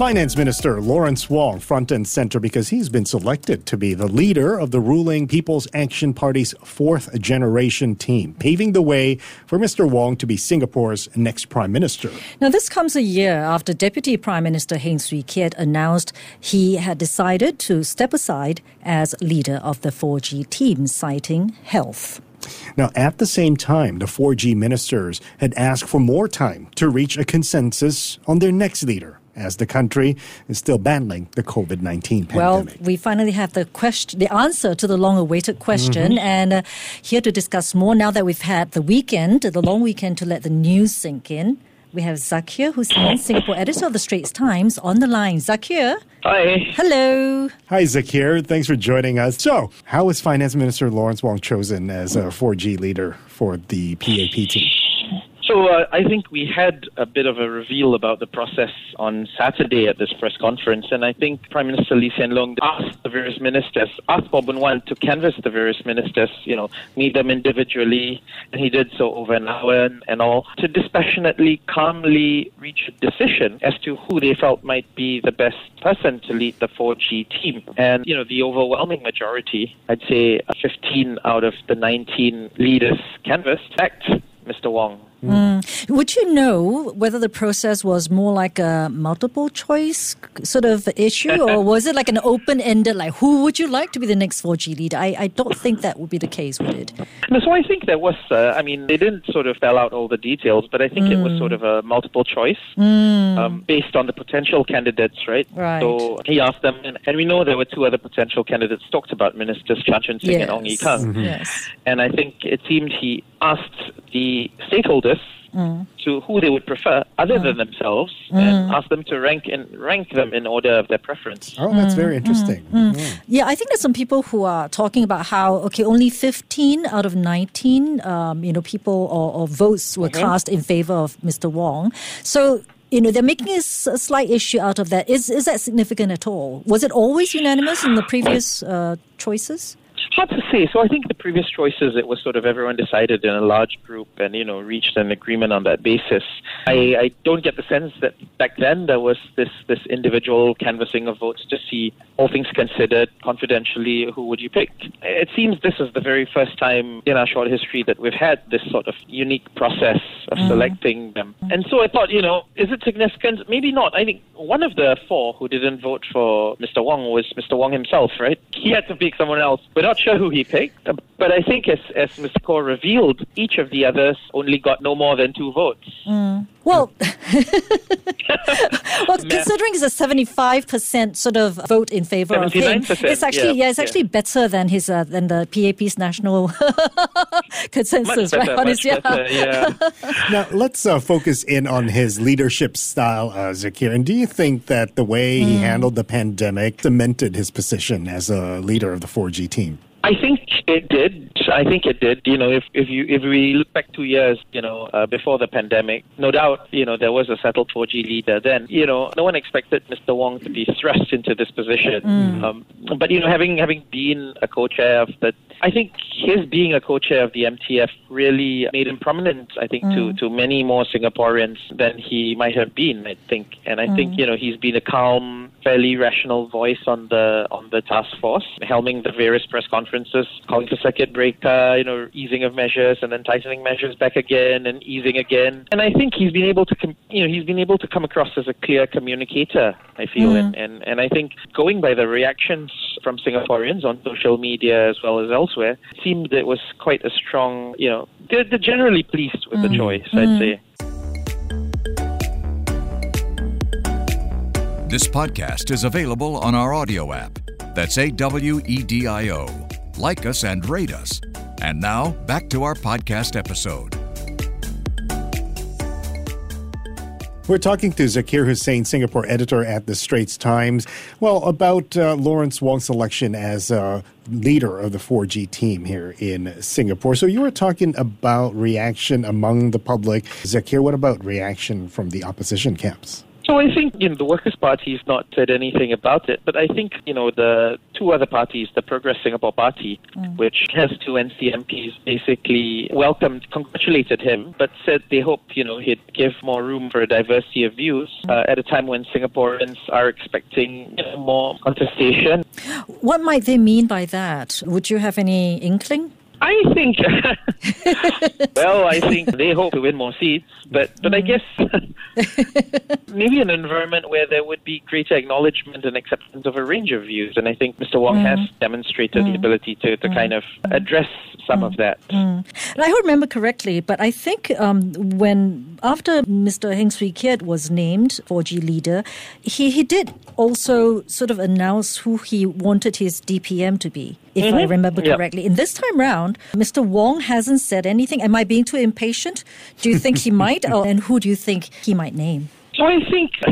Finance Minister Lawrence Wong front and center because he's been selected to be the leader of the ruling People's Action Party's fourth generation team, paving the way for Mr. Wong to be Singapore's next prime minister. Now, this comes a year after Deputy Prime Minister Heng Swee Keat announced he had decided to step aside as leader of the 4G team, citing health. Now, at the same time, the 4G ministers had asked for more time to reach a consensus on their next leader as the country is still battling the COVID 19 pandemic. Well, we finally have the question, the answer to the long awaited question. Mm-hmm. And uh, here to discuss more, now that we've had the weekend, the long weekend to let the news sink in, we have Zakir Hussain, Singapore editor of the Straits Times, on the line. Zakir. Hi. Hello. Hi, Zakir. Thanks for joining us. So, how was Finance Minister Lawrence Wong chosen as a 4G leader for the PAP team? So uh, I think we had a bit of a reveal about the process on Saturday at this press conference, and I think Prime Minister Lee Hsien Loong asked the various ministers, asked Boon Wan to canvass the various ministers, you know, meet them individually, and he did so over an hour and, and all, to dispassionately, calmly reach a decision as to who they felt might be the best person to lead the 4G team. And, you know, the overwhelming majority, I'd say 15 out of the 19 leaders canvassed, backed Mr. Wong Mm. Would you know whether the process was more like a multiple choice sort of issue, or was it like an open ended, like who would you like to be the next 4G leader? I, I don't think that would be the case, would it? No, so I think there was, uh, I mean, they didn't sort of spell out all the details, but I think mm. it was sort of a multiple choice mm. um, based on the potential candidates, right? Right. So he asked them, and, and, we know there were two other potential candidates talked about, Ministers Chan Chun Sing yes. and Ong Ye Kung. Mm-hmm. Yes. And I think it seemed he asked the stakeholders mm. to who they would prefer other mm. than themselves mm. and ask them to rank and rank them in order of their preference. Oh, that's very mm. interesting. Mm. Mm. Yeah, I think there's some people who are talking about how okay, only 15 out of 19, um, you know, people or, or votes were mm-hmm. cast in favor of Mr. Wong. So you know, they're making a, a, slight issue out of that. Is is that significant at all? Was it always unanimous in the previous uh, choices? Hard to say. So I think the previous choices, it was sort of everyone decided in a large group and, you know, reached an agreement on that basis. I, I don't get the sense that back then there was this, this individual canvassing of votes to see, all things considered, confidentially, who would you pick. It seems this is the very first time in our short history that we've had this sort of unique process of mm. selecting them. And so I thought, you know, is it significant? Maybe not. I think one of the four who didn't vote for Mr. Wong was Mr. Wong himself, right? He had to pick someone else. We're not sure who he picked, but I think as, as Mr. Khaw revealed, each of the others only got no more than two votes. Mm. Well, well, considering it's a seventy-five percent sort of vote in favor of him, it's actually yeah, yeah it's actually yeah. better than his uh, than the PAP's national consensus, better, right? His, better, yeah. now let's uh, focus in on his leadership style, uh, Zakir. And do you think that the way mm. he handled the pandemic cemented his position as a leader of the 4G team? I think it did. I think it did. You know, if if you if we look back two years, you know, uh, before the pandemic, no doubt, you know, there was a settled 4G leader. Then, you know, no one expected Mr. Wong to be thrust into this position. Mm. Um, but you know, having having been a co-chair of the, I think his being a co-chair of the MTF really made him prominent. I think mm. to to many more Singaporeans than he might have been. I think, and I mm. think you know he's been a calm, fairly rational voice on the on the task force, helming the various press conferences, calling for circuit break uh, you know, easing of measures and then tightening measures back again and easing again. And I think he's been able to, com- you know, he's been able to come across as a clear communicator. I feel, mm. and, and and I think going by the reactions from Singaporeans on social media as well as elsewhere, it seemed it was quite a strong, you know, they're, they're generally pleased with mm. the choice. Mm. I'd say. This podcast is available on our Awedio app. That's A W E D I O. Like us and rate us. And now, back to our podcast episode. We're talking to Zakir Hussain, Singapore editor at the Straits Times. Well, about uh, Lawrence Wong's selection as uh, leader of the 4G team here in Singapore. So you were talking about reaction among the public. Zakir, what about reaction from the opposition camps? So I think you know the Workers' Party has not said anything about it, but I think you know the two other parties, the Progress Singapore Party, mm. which has two NCMPs, basically welcomed, congratulated him, but said they hope you know he'd give more room for a diversity of views mm. uh, at a time when Singaporeans are expecting you know, more contestation. What might they mean by that? Would you have any inkling? I think, well, I think they hope to win more seats, but but I guess maybe an environment where there would be greater acknowledgement and acceptance of a range of views, and I think Mr. Wong mm. has demonstrated mm. the ability to, to mm. kind of address some of that. And I remember correctly, but I think um, when after Mr. Heng Swee Keat was named 4G leader, he he did also sort of announce who he wanted his DPM to be if mm-hmm. I remember correctly. Yep. And this time round, Mr. Wong hasn't said anything. Am I being too impatient? Do you think he might? Oh, and who do you think he might name? So I think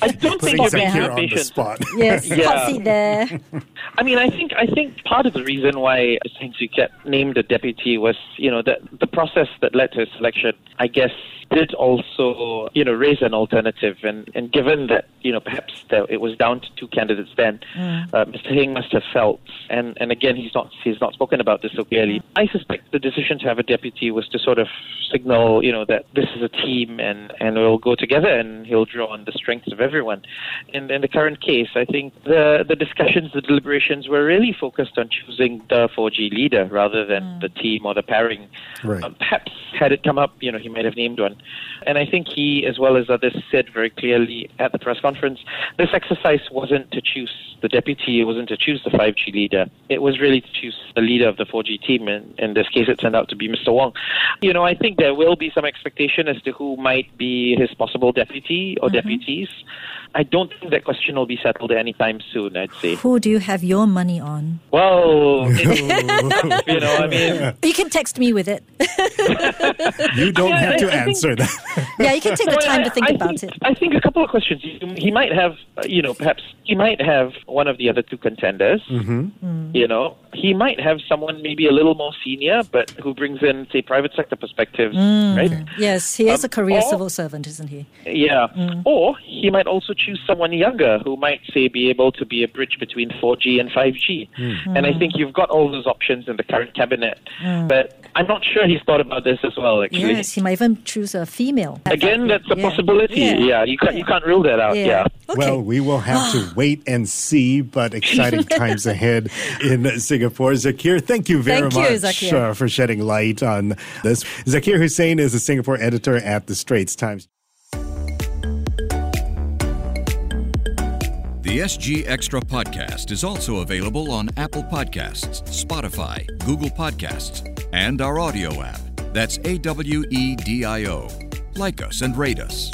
I don't think you're being on the spot. Yes, yeah. hot there. I mean, I think I think part of the reason why Heng Swee Keat named a deputy was, you know, the the process that led to his selection. I guess did also, you know, raise an alternative. And, and given that, you know, perhaps it was down to two candidates then, mm. uh, Mr. Heng must have felt, and, and again, he's not he's not spoken about this so clearly. I suspect the decision to have a deputy was to sort of signal, you know, that this is a team and, and we'll go together and he'll draw on the strengths of everyone. And in the current case, I think the, the discussions, the deliberations were really focused on choosing the 4G leader rather than mm. the team or the pairing. Right. Um, perhaps had it come up, you know, he might have named one. And I think he, as well as others, said very clearly at the press conference this exercise wasn't to choose the deputy, it wasn't to choose the 5G leader. It was really to choose the leader of the 4G team. And in this case, it turned out to be Mr. Wong. You know, I think there will be some expectation as to who might be his possible deputy or mm-hmm. deputies. I don't think that question will be settled anytime soon, I'd say. Who do you have your money on? Well, you know, I mean. You can text me with it. you don't have to answer that. yeah, you can take the time to think I about think, it. I think a couple of questions. He might have, uh, you know, perhaps he might have one of the other two contenders. Mm-hmm. Mm. You know, he might have someone maybe a little more senior, but who brings in, say, private sector perspectives, mm. right? Yes, he is um, a career or, civil servant, isn't he? Yeah. Mm. Or he might also choose someone younger who might, say, be able to be a bridge between 4G and 5G. Mm. And I think you've got all those options in the current cabinet. Mm. But I'm not sure he's thought about this as well, actually. Yes, he might even choose a female. Again, that's a yeah. possibility. Yeah. yeah, you, can't, you can't rule that out. Yeah. yeah. Okay. Well, we will have to wait and see, but exciting times ahead in Singapore. Zakir, thank you very thank much you, uh, for shedding light on this. Zakir Hussain is a Singapore editor at the Straits Times. The SG Extra podcast is also available on Apple Podcasts, Spotify, Google Podcasts, and our Awedio app. That's A W E D I O. Like us and rate us.